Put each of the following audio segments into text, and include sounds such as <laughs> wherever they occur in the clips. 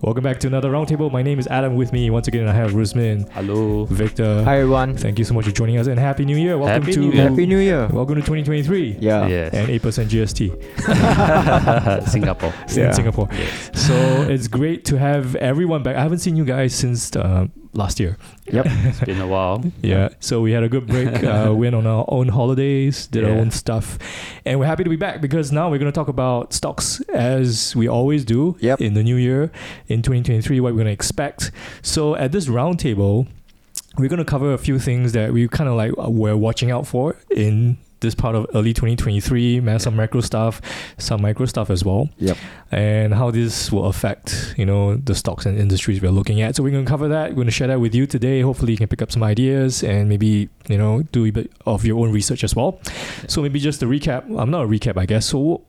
Welcome back to another roundtable. My name is Adam. With me once again, I have Rusmin, Hello. Victor. Hi everyone. Thank you so much for joining us, and happy New Year. Welcome Happy to New Year. Happy New Year. welcome to 2023. Yeah. Yes. And 8% GST <laughs> Singapore. in Yeah. Singapore. Yes. So it's great to have everyone back. I haven't seen you guys since uh, last year. Yep, <laughs> it's been a while. Yeah. So we had a good break. Uh, <laughs> went on our own holidays, did our own stuff, and we're happy to be back because now we're going to talk about stocks as we always do Yep. in the new year in 2023. What we're going to expect. So at this roundtable, we're going to cover a few things that we kind of like uh, we're watching out for in this part of early 2023. Man, some macro stuff, some micro stuff as well Yep. and how this will affect you know the stocks and industries we're looking at. So we're going to cover that. We're going to share that with you today. Hopefully, you can pick up some ideas and maybe you know do a bit of your own research as well. So maybe just a recap. I'm not a recap, I guess. So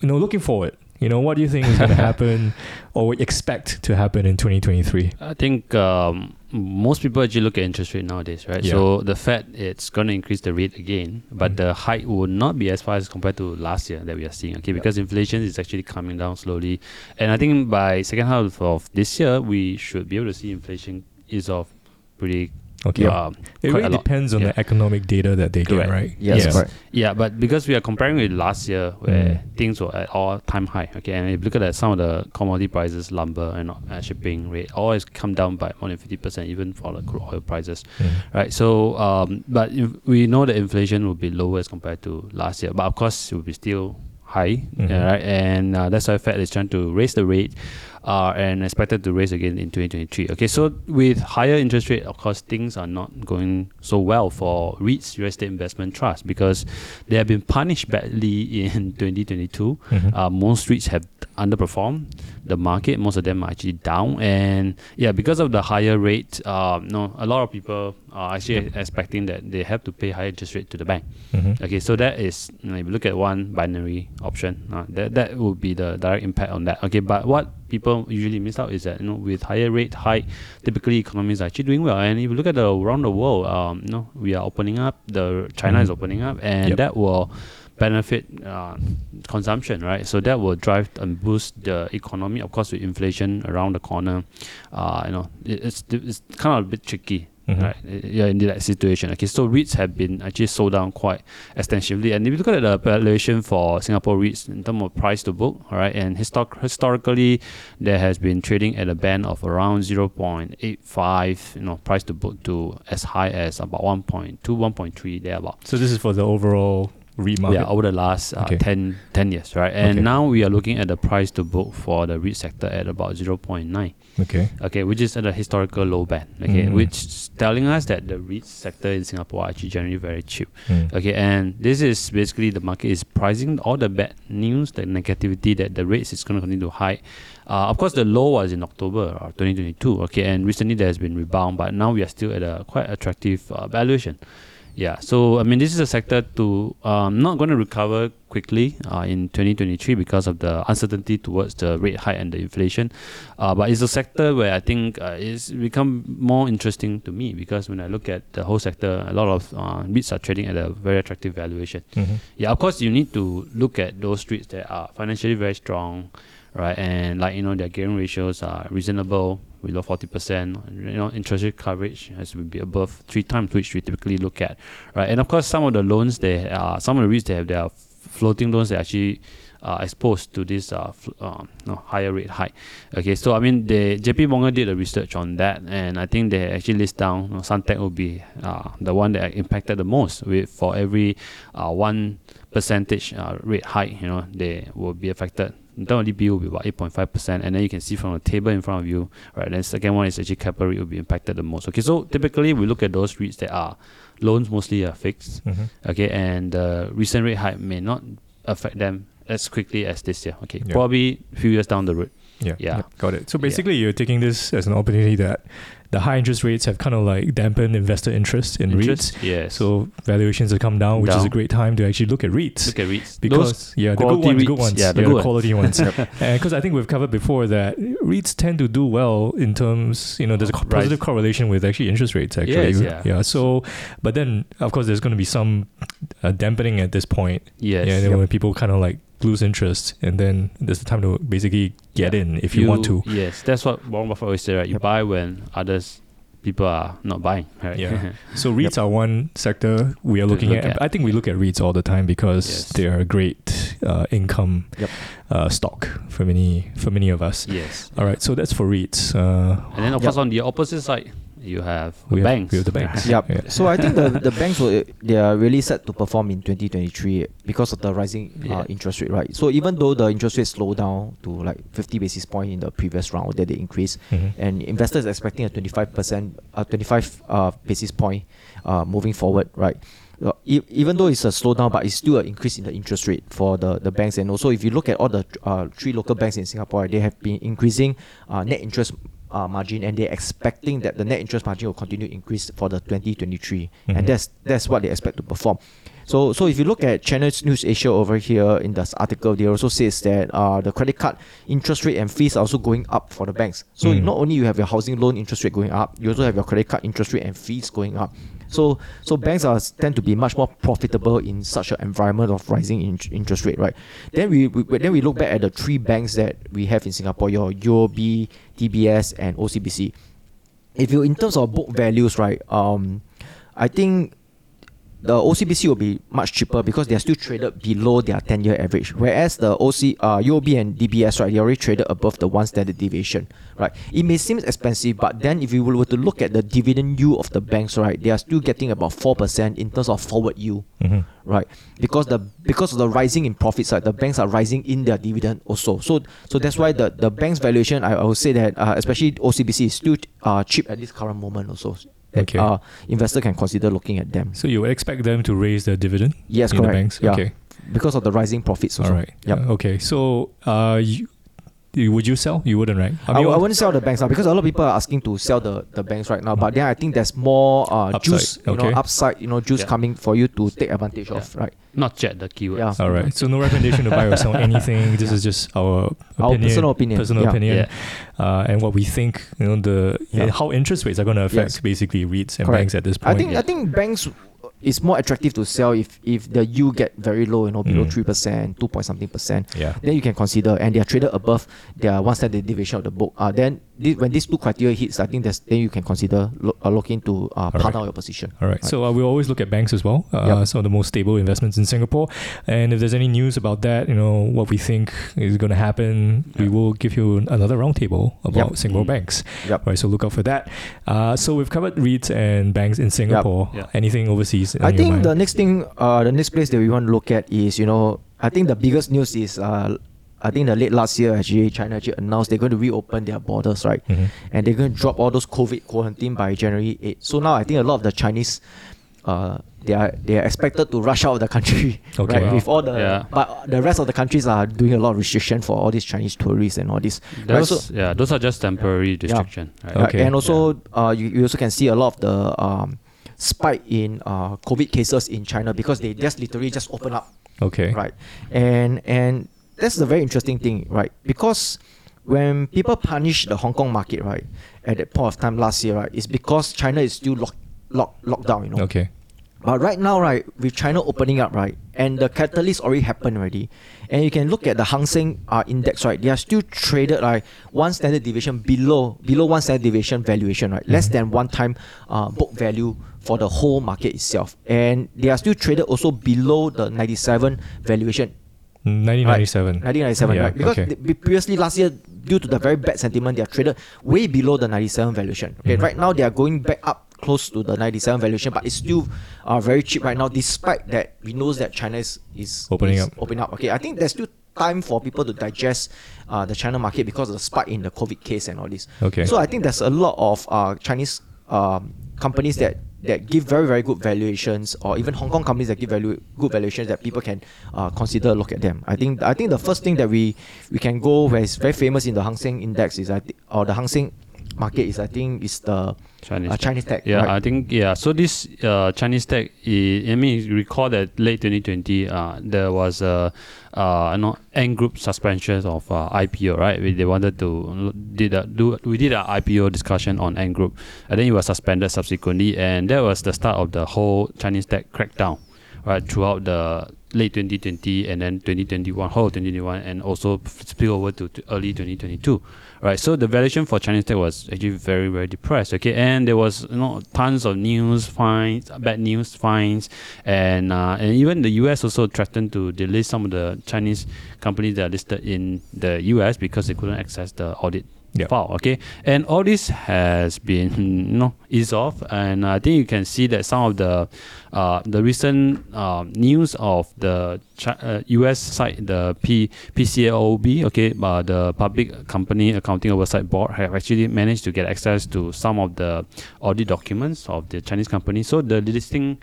you know, looking forward. You know, what do you think is going <laughs> to happen or expect to happen in 2023? I think um, most people actually look at interest rate nowadays, right? Yeah. So the Fed it's going to increase the rate again, but Mm. the hike will not be as far as compared to last year that we are seeing. Okay, because inflation is actually coming down slowly, and I think by second half of this year we should be able to see inflation is off pretty. Okay, Um, it quite really a lot. depends on Yeah. the economic data that they Correct. get, right? Yes. Yeah. Correct. Yeah, but because we are comparing with last year where Mm. things were at all time high, okay, and if you look at some of the commodity prices, lumber and uh, shipping rate, always come down by more than fifty percent, even for the crude oil prices, Mm. right? So, um, but if we know that inflation will be lower as compared to last year, but of course it will be still high, Mhm. yeah, right? And uh, that's why Fed is trying to raise the rate. Uh, and expected to raise again in 2023. Okay, so with higher interest rate, of course, things are not going so well for REITs, real estate investment trusts, because they have been punished badly in <laughs> 2022. Mhm. Uh, most REITs have underperformed the market. Most of them are actually down, and yeah, because of the higher rate, um, no, a lot of people are actually expecting that they have to pay higher interest rate to the bank. Mhm. Okay, so that is you know, if you look at one binary option, uh, that that would be the direct impact on that. Okay, but what people usually miss out is that you know with higher rate hike, typically economies are actually doing well. And if you look at the around the world, um, you know we are opening up. The China is Mhm. opening up, and Yep. that will benefit uh, consumption, right? So that will drive and boost the economy. Of course, with inflation around the corner, uh, you know it, it's it's kind of a bit tricky. Mhm. Right, yeah, in that situation. Okay, so REITs have been actually sold down quite extensively, and if you look at the valuation for Singapore REITs in terms of price to book, all right, and historic, historically there has been trading at a band of around zero point eight five, you know, price to book to as high as about 1.2, 1.3 there about. So this is for the overall REIT market. Yeah, over the last uh, Okay. 10, 10 years, right? And Okay. now we are looking at the price to book for the REIT sector at about 0.9 Okay. okay, which is at a historical low band, okay, Mm. which is telling us that the REIT sector in Singapore are actually generally very cheap, Mm. okay, and this is basically the market is pricing all the bad news, the negativity that the rates is going to continue to high. Uh, of course, the low was in October of 2022, okay, and recently there has been rebound, but now we are still at a quite attractive uh, valuation. Yeah, so I mean, this is a sector to um, not going to recover quickly uh, in 2023 because of the uncertainty towards the rate hike and the inflation. Uh, but it's a sector where I think uh, it's become more interesting to me because when I look at the whole sector, a lot of uh, REITs are trading at a very attractive valuation. Mhm. Yeah, of course, you need to look at those REITs that are financially very strong, right? And like you know, their gearing ratios are reasonable, below forty percent. You know, interest rate coverage has to be above three times, which we typically look at, right? And of course, some of the loans they are uh, some of the REITs they have their floating loans that actually uh, exposed to this uh, fl- uh, no, higher rate hike. Okay, so I mean, the JP Morgan did a research on that, and I think they actually list down you know, Suntec will be uh, the one that impacted the most. With for every uh, one percentage uh, rate hike, you know, they will be affected. In terms of will be about 8.5%, and then you can see from the table in front of you, right? Then second one is actually capital rate will be impacted the most. Okay, so typically we look at those REITs that are loans mostly are fixed, Mhm. okay, and the recent rate hike may not affect them as quickly as this year. Okay, Yeah. probably a few years down the road. Yeah, Yeah. got it. So basically, you're taking this as an opportunity that the high interest rates have kind of like dampened investor interest in Interest, REITs. yes. So valuations have come down, which is a great time to actually look at REITs. look at REITs. because Those yeah, the good ones, good ones, yeah, the good ones. quality ones, <laughs> and because I think we've covered before that REITs tend to do well in terms, you know, there's a co- Right. positive correlation with actually interest rates. Actually, Yes, yeah. So, but then of course there's going to be some uh, dampening at this point. Yes. Yeah, and then Yep. when people kind of like lose interest, and then there's the time to basically get in if you, want to. Yes, that's what Warren Buffett always say, right? You Yep. buy when others people are not buying, right? Yeah. <laughs> So REITs are one sector we are looking look at. at. I think we look at REITs all the time because Yes. they are a great uh, income Yep. uh, stock for many for many of us. yes. All right, so that's for REITs. Uh, And then of Yep. course on the opposite side, you have we the have, banks. We have the banks. <laughs> Yep. Yeah. So I think the the banks will they are really set to perform in 2023 because of the rising Yeah. uh, interest rate, right? So even though the interest rate slow down to like 50 basis point in the previous round that they increased, Mhm. and investors expecting a 25 percent, uh, 25 uh, basis point uh, moving forward, right? Uh, e- even though it's a slowdown, but it's still an increase in the interest rate for the, the banks. And also, if you look at all the uh, three local banks in Singapore, they have been increasing uh, net interest uh, margin, and they're expecting that the net interest margin will continue to increase for the 2023, Mhm. and that's that's what they expect to perform. So, so if you look at Channel News Asia over here in this article, they also says that uh, the credit card interest rate and fees are also going up for the banks. So Mm. not only you have your housing loan interest rate going up, you also have your credit card interest rate and fees going up. So, so banks are tend to be much more profitable in such an environment of rising in, interest rate, right? Then we, we then we look back at the three banks that we have in Singapore: your UOB, DBS, and OCBC. If you in terms of book values, right? Um, I think the OCBC will be much cheaper because they are still traded below their 10 year average. Whereas the OC, uh, UOB and DBS, right, they already traded above the one standard deviation, right? It may seem expensive, but then if you were to look at the dividend yield of the banks, right, they are still getting about 4% in terms of forward yield, Mhm. right? Because the because of the rising in profits, right, the banks are rising in their dividend also. So so that's why the, the bank's valuation, I, I would say that uh, especially OCBC is still uh, cheap at this current moment also. That, Okay. Uh, investor can consider looking at them. So you would expect them to raise the dividend? Yes, correct. The banks? Yeah. Okay. because of the rising profits also. All right. Yep. Okay. So, uh, you- would you sell? You wouldn't, right? I, I wouldn't sell the banks now because a lot of people are asking to sell the, the banks right now. But then I think there's more uh, Upside, juice, you okay. know, upside, you know, juice Yeah. coming for you to take advantage of, right? Not yet the keyword. Yeah. All right. So no recommendation to buy or sell <laughs> anything. This is just our Our opinion, personal opinion. personal Yeah. opinion, Yeah. uh, and what we think. You know the Yeah. how interest rates are going to affect Yes. basically REITs and Correct. banks at this point. I think I think banks is more attractive to sell if if the yield get very low, you know, below Mm. three percent, two point something percent. yeah. Then you can consider, and they are traded above their one standard deviation of the book. Uh, then thi- when these two criteria hits, I think that's then you can consider lo- uh, looking to uh, Alright. partner your position. All right. So uh, we always look at banks as well. Uh, Yep. Some of the most stable investments in Singapore. And if there's any news about that, you know what we think is going to happen, we will give you another roundtable about Yep. Singapore Mm. banks. Yep. Right. So look out for that. Uh, so we've covered REITs and banks in Singapore. Yeah. Anything overseas? I think mind? the next thing, uh, the next place that we want to look at is, you know, I think the biggest news is, uh, I think the late last year actually China actually announced they're going to reopen their borders, right? Mhm. And they're going to drop all those COVID quarantine by January 8. So now I think a lot of the Chinese, uh, they are they are expected to rush out of the country, <laughs> Okay. right? Wow. With all the, Yeah. but the rest of the countries are doing a lot of restriction for all these Chinese tourists and all this. Right, Those, so- yeah, those are just temporary restriction. Right? Right, Okay. And also, uh, you, you also can see a lot of the um, spike in uh, COVID cases in China because they just literally just open up, Okay. right? And and that's the very interesting thing, right? Because when people punish the Hong Kong market, right, at that point of time last year, right, it's because China is still locked lock, locked down, you know. Okay. But right now, right, with China opening up, right, and the catalyst already happened already, and you can look at the Hang Seng uh, index, right, they are still traded like one standard deviation below below one standard deviation valuation, right, less than one time uh, book value for the whole market itself, and they are still traded also below the 97 valuation 1997. 1997, Yeah, right? Because okay. previously last year, due to the very bad sentiment, they are traded way below the 97 valuation. Okay, Mhm. right now they are going back up close to the 97 valuation, but it's still uh, very cheap right now, despite that we know that China is, is Opening is up. Opening up. Okay, I think there's still time for people to digest uh, the China market because of the spike in the COVID case and all this. Okay. So I think there's a lot of uh, Chinese um, companies that that give very very good valuations, or even Hong Kong companies that give value good valuations that people can uh, consider look at them. I think I think the first thing that we we can go where it's very famous in the Hang Seng Index is I or the Hang Seng market is I think is the Chinese. uh, Chinese tech. Yeah, right? I think yeah. So this uh, Chinese tech, i- I mean, recall that late 2020, uh, there was a uh, know Ant Group suspension of uh, IPO, right? We, they wanted to did a, do we did an IPO discussion on Ant Group, and then it was suspended subsequently, and that was the start of the whole Chinese tech crackdown. right, throughout the late 2020 and then 2021, whole 2021, and also spill over to, to early 2022, right? So the valuation for Chinese tech was actually very, very depressed, okay? And there was, you know, tons of news, fines, bad news, fines, and uh, and even the US also threatened to delist some of the Chinese companies that are listed in the US because they couldn't access the audit Yeah. file. Okay, and all this has been <laughs> you know eased off, and I think you can see that some of the uh, the recent uh, news of the uh, U.S. side, the P PCAOB, okay, uh, the Public Company Accounting Oversight Board, have actually managed to get access to some of the audit documents of the Chinese company. So the listing.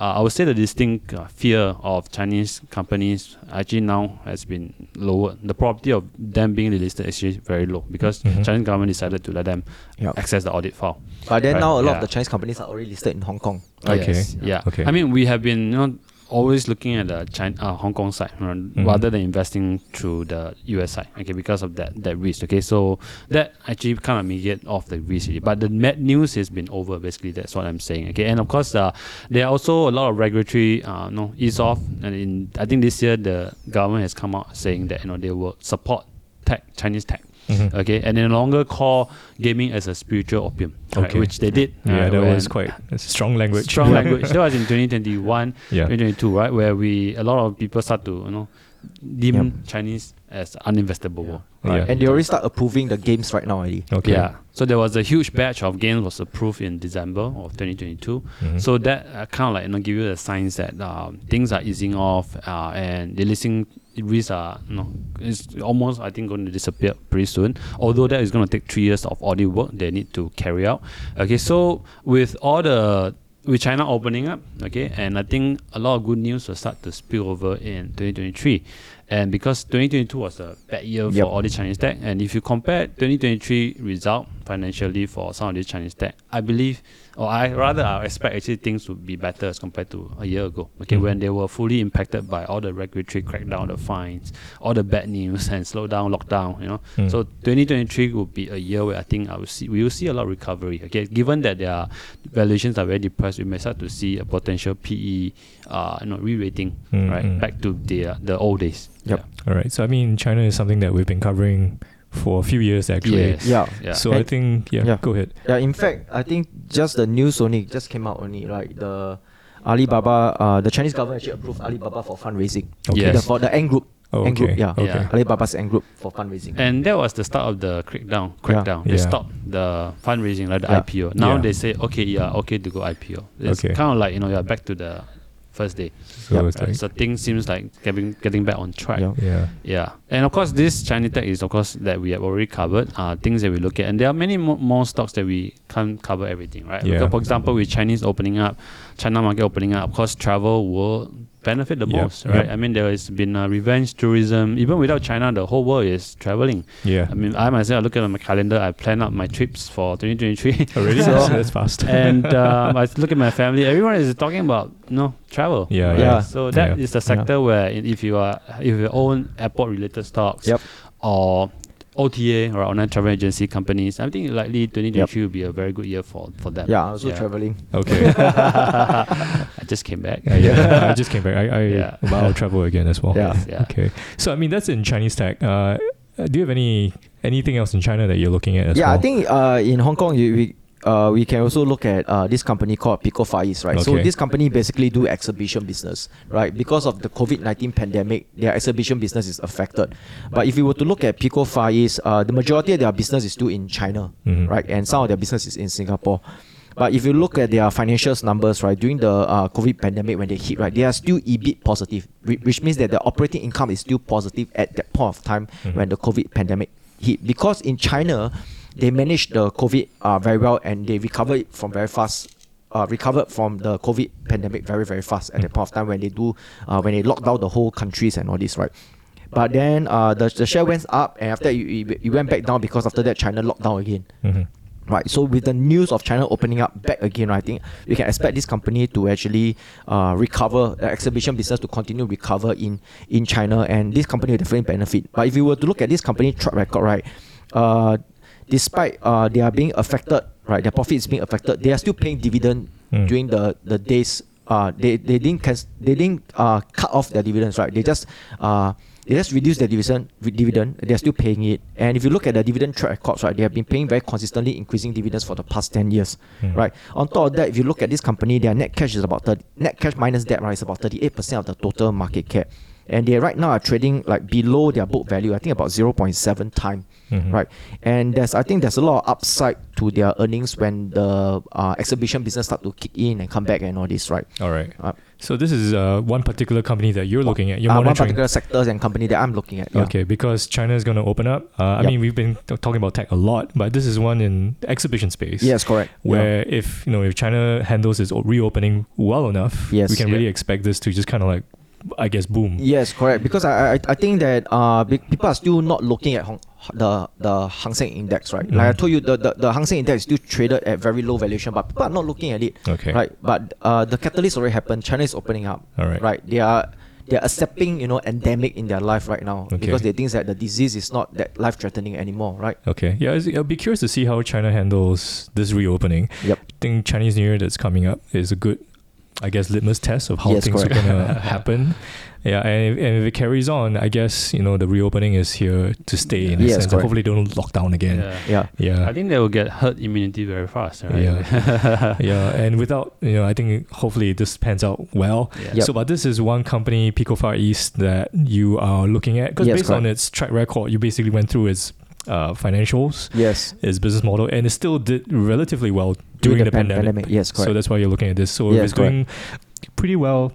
Uh, I would say the distinct uh, fear of Chinese companies actually now has been lowered. The probability of them being delisted is actually very low because Mhm. Chinese government decided to let them Yeah. access the audit file. But then Right, now a lot yeah. of the Chinese companies are already listed in Hong Kong. Okay. Yes, yeah. Okay. I mean, we have been you know always looking at the China, uh, Hong Kong side uh, Mm-hmm. rather than investing through the US side. Okay, because of that that risk. Okay, so that actually kind of mitigate off the risk. already. But the bad news has been over. Basically, that's what I'm saying. Okay, and of course, uh, there are also a lot of regulatory uh, no ease off. And in I think this year the government has come out saying that you know they will support tech Chinese tech. Mhm. Okay, and they no longer call gaming as a spiritual opium, right, which they did. Yeah, uh, that was quite strong language. strong <laughs> language. That was in 2021, Yeah. 2022, right? Where we a lot of people start to you know deem Yep. Chinese as uninvestable. Yeah. Right? And they already start approving the games right now already. Okay. Yeah. So there was a huge batch of games was approved in December of 2022. Mhm. So that uh, kind of like you know give you the signs that um, things are easing off uh, and the listing risks are you know it's almost I think going to disappear pretty soon. Although that is going to take three years of audit work they need to carry out. Okay, so with all the with China opening up, okay, and I think a lot of good news will start to spill over in 2023. And because 2022 was a bad year Yep. for all the Chinese tech, and if you compare 2023 result financially for some of these Chinese tech, I believe, or I rather I expect actually things would be better as compared to a year ago. Okay, Mhm. when they were fully impacted by all the regulatory crackdown, the fines, all the bad news, and slowdown, lockdown. You know, Mm. so 2023 will be a year where I think I will see we will see a lot of recovery. Okay, given that their valuations are very depressed, we may start to see a potential PE, uh, you know, re-rating, Mm, right, mm. back to the the old days. Yep. All right. So I mean, China is something that we've been covering for a few years actually. Yes. Yeah. Yeah. So I think yeah, Yeah. Go ahead. Yeah, in fact, I think just the news only just came out only, right? The Alibaba, uh, the Chinese government actually approved Alibaba for fundraising. Okay. Yes. The, for the Ant Group. Oh, Ant Group, okay. yeah. Okay. Yeah. Alibaba's Ant Group for fundraising. And that was the start of the crackdown. Yeah. Crackdown. They Yeah. stopped the fundraising, like the Yeah. IPO. Now Yeah. they say, okay, yeah, okay to go IPO. It's Okay. kind of like you know, you're back to the first day. So Yep. Right? like So things seems like getting getting back on track. Yeah. yeah. Yeah, and of course, this Chinese tech is of course that we have already covered. Uh, things that we look at, and there are many more, more stocks that we can't cover everything, right? Yeah. Because, for example, with Chinese opening up, China market opening up, of course, travel will benefit the Yep, most, right? yep. I mean, there has been uh, revenge tourism. Even without China, the whole world is traveling. Yeah. I mean, I myself I look at my calendar. I plan out my trips for 2023. Oh, really? So- <laughs> So that's fast. <laughs> and um, I look at my family. Everyone is talking about you know travel. Yeah, right? yeah. So that Yeah. is the sector where if you are if you own airport related stocks Yep. or OTA or online travel agency companies, I think likely 2023 will be a very good year for for them. yeah, also traveling. okay. <laughs> I just came back. Uh, yeah. <laughs> I just came back. I, I Yeah. wow travel again as well. Yeah. Yeah. Okay. So I mean that's in Chinese tech. Uh, do you have any anything else in China that you're looking at as well? yeah, well? I think uh, in Hong Kong, you, we, uh, we can also look at uh, this company called Pico Far East, right? So this company basically do exhibition business, right? Because of the COVID-19 pandemic, their exhibition business is affected. But if you were to look at Pico Far East, uh, the majority of their business is still in China, Mhm. right? And some of their business is in Singapore. But if you look at their financials numbers, right, during the uh, COVID pandemic when they hit, right, they are still EBIT positive, which means that the operating income is still positive at that point of time Mhm. when the COVID pandemic hit. Because in China, they managed the COVID uh, very well and they recovered from very fast. Uh, recovered from the COVID pandemic very very fast at the point of time when they do uh, when they locked down the whole countries and all this right. But then uh, the, the share went up and after it, it, went back down because after that China locked down again. Mhm. Right. So with the news of China opening up back again, I think we can expect this company to actually uh, recover the exhibition business to continue recover in in China, and this company will definitely benefit. But if you were to look at this company track record, right, uh, despite uh, they are being affected, right, their profit is being affected, they are still paying dividend Mm. during the the days uh, they they didn't cas- they didn't uh, cut off their dividends, right? They just uh, they just reduce their dividend dividend. They're still paying it. And if you look at the dividend track records, right, they have been paying very consistently increasing dividends for the past ten years, Hmm. right? On top of that, if you look at this company, their net cash is about 30, net cash minus debt, right, is about thirty eight percent of the total market cap. And they right now are trading like below their book value. I think about zero point seven time Mhm. right? And there's I think there's a lot of upside to their earnings when the uh, exhibition business start to kick in and come back and all this, right? All right. Uh, So this is uh, one particular company that you're looking at. You're uh, one particular sectors and company that I'm looking at. Yeah. Okay, because China is going to open up. Uh, I Yep. mean, we've been talking about tech a lot, but this is one in the exhibition space. Yes, correct. Yeah. Where if you know if China handles its reopening well enough, Yes. we can Yeah. really expect this to just kind of like, I guess, boom. Yes, correct. Because I, I I think that uh people are still not looking at Hong, the the Hang Seng Index, right? Like I Mhm. told you, the, the the Hang Seng Index is still traded at very low valuation, but people are not looking at it, Okay. right? But uh the catalyst already happened. China is opening up, All right. right? They are they are accepting you know endemic in their life right now Okay. because they think that the disease is not that life threatening anymore, right? Okay. Yeah, I'll be curious to see how China handles this reopening. Yep. I think Chinese New Year that's coming up is a good, I guess, litmus test of how Yes, things correct. are going to happen. Yeah, and if, and if it carries on, I guess you know the reopening is here to stay in a Yes, sense. and correct. Hopefully, don't lock down again. Yeah. Yeah. Yeah. I think they will get herd immunity very fast, right? Yeah. <laughs> yeah, and without you know, I think hopefully this pans out well. Yeah. Yep. So, but this is one company, Pico Far East, that you are looking at because Yes, based on its track record, you basically went through its uh, financials, Yes. its business model, and it still did relatively well during, the, pan- pandemic. Yes, correct. So that's why you're looking at this. So Yes, it's going pretty well,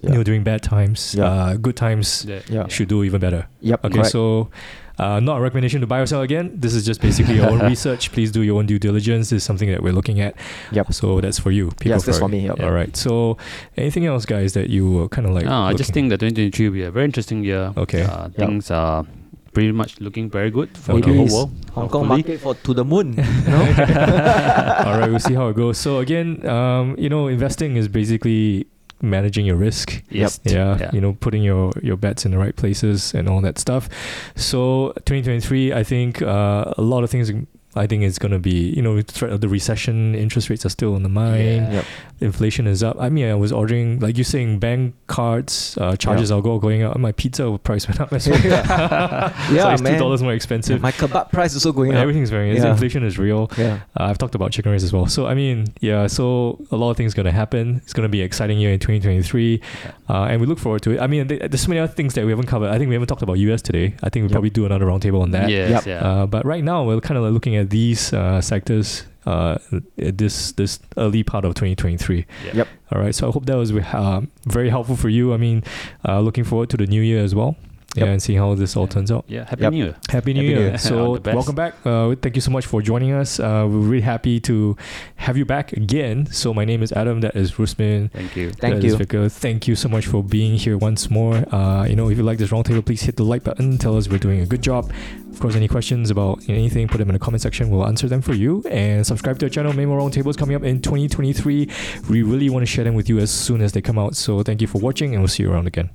Yeah. you know, during bad times, Yeah. uh, good times Yeah. yeah. should do even better. Yep. Okay, correct. so uh, not a recommendation to buy or sell again. This is just basically your own <laughs> research. Please do your own due diligence. This is something that we're looking at. Yep. So that's for you. Pico Yes, that's for me. Yep. All right. So anything else, guys, that you kind of like? no, I just looking- think that 2023 will be a very interesting year. Okay. Uh, things are pretty much looking very good for Okay. the whole world. Hong Kong market for to the moon. You know. <laughs> All right, we'll see how it goes. So again, um, you know, investing is basically managing your risk. Yes. Yeah, Yeah. you know, putting your your bets in the right places and all that stuff. So 2023, I think uh, a lot of things. I think it's going to be, you know, the threat of the recession, interest rates are still on the mind, Yeah. Yep. inflation is up. I mean, I was ordering, like you're saying, bank cards, uh, charges are go going up. My pizza price went up as <laughs> well. Yeah, <laughs> so it's man. $2 more Yeah, expensive. my kebab price is also going up. Everything's very, Yeah. inflation is real. Yeah. Uh, I've talked about chicken race as well. So I mean, yeah. So a lot of things going to happen. It's going to be an exciting year in 2023, uh, and we look forward to it. I mean, th- there's so many other things that we haven't covered. I think we haven't talked about US today. I think we'll Yep. probably do another roundtable on that. Yes, Yep. yeah. Uh, but right now, we're kind of like looking at these uh, sectors. Uh, this this early part of 2023. Yeah. Yep. All right. So I hope that was uh, very helpful for you. I mean, uh, looking forward to the new year as well. Yep. Yeah, and seeing how this all turns out. yeah. Happy Yep. New Year. Happy New Happy Year. Year. So, welcome back. Uh, thank you so much for joining us. Uh, we're really happy to have you back again. So, my name is Adam. That is Rusmin. Thank you. Thank that is you. Victor. Thank you so much for being here once more. Uh, you know, if you like this roundtable, please hit the like button. Tell us we're doing a good job. Of course, any questions about anything, put them in the comment section. We'll answer them for you. And subscribe to our channel. Many more roundtables coming up in 2023. We really want to share them with you as soon as they come out. So, thank you for watching, and we'll see you around again.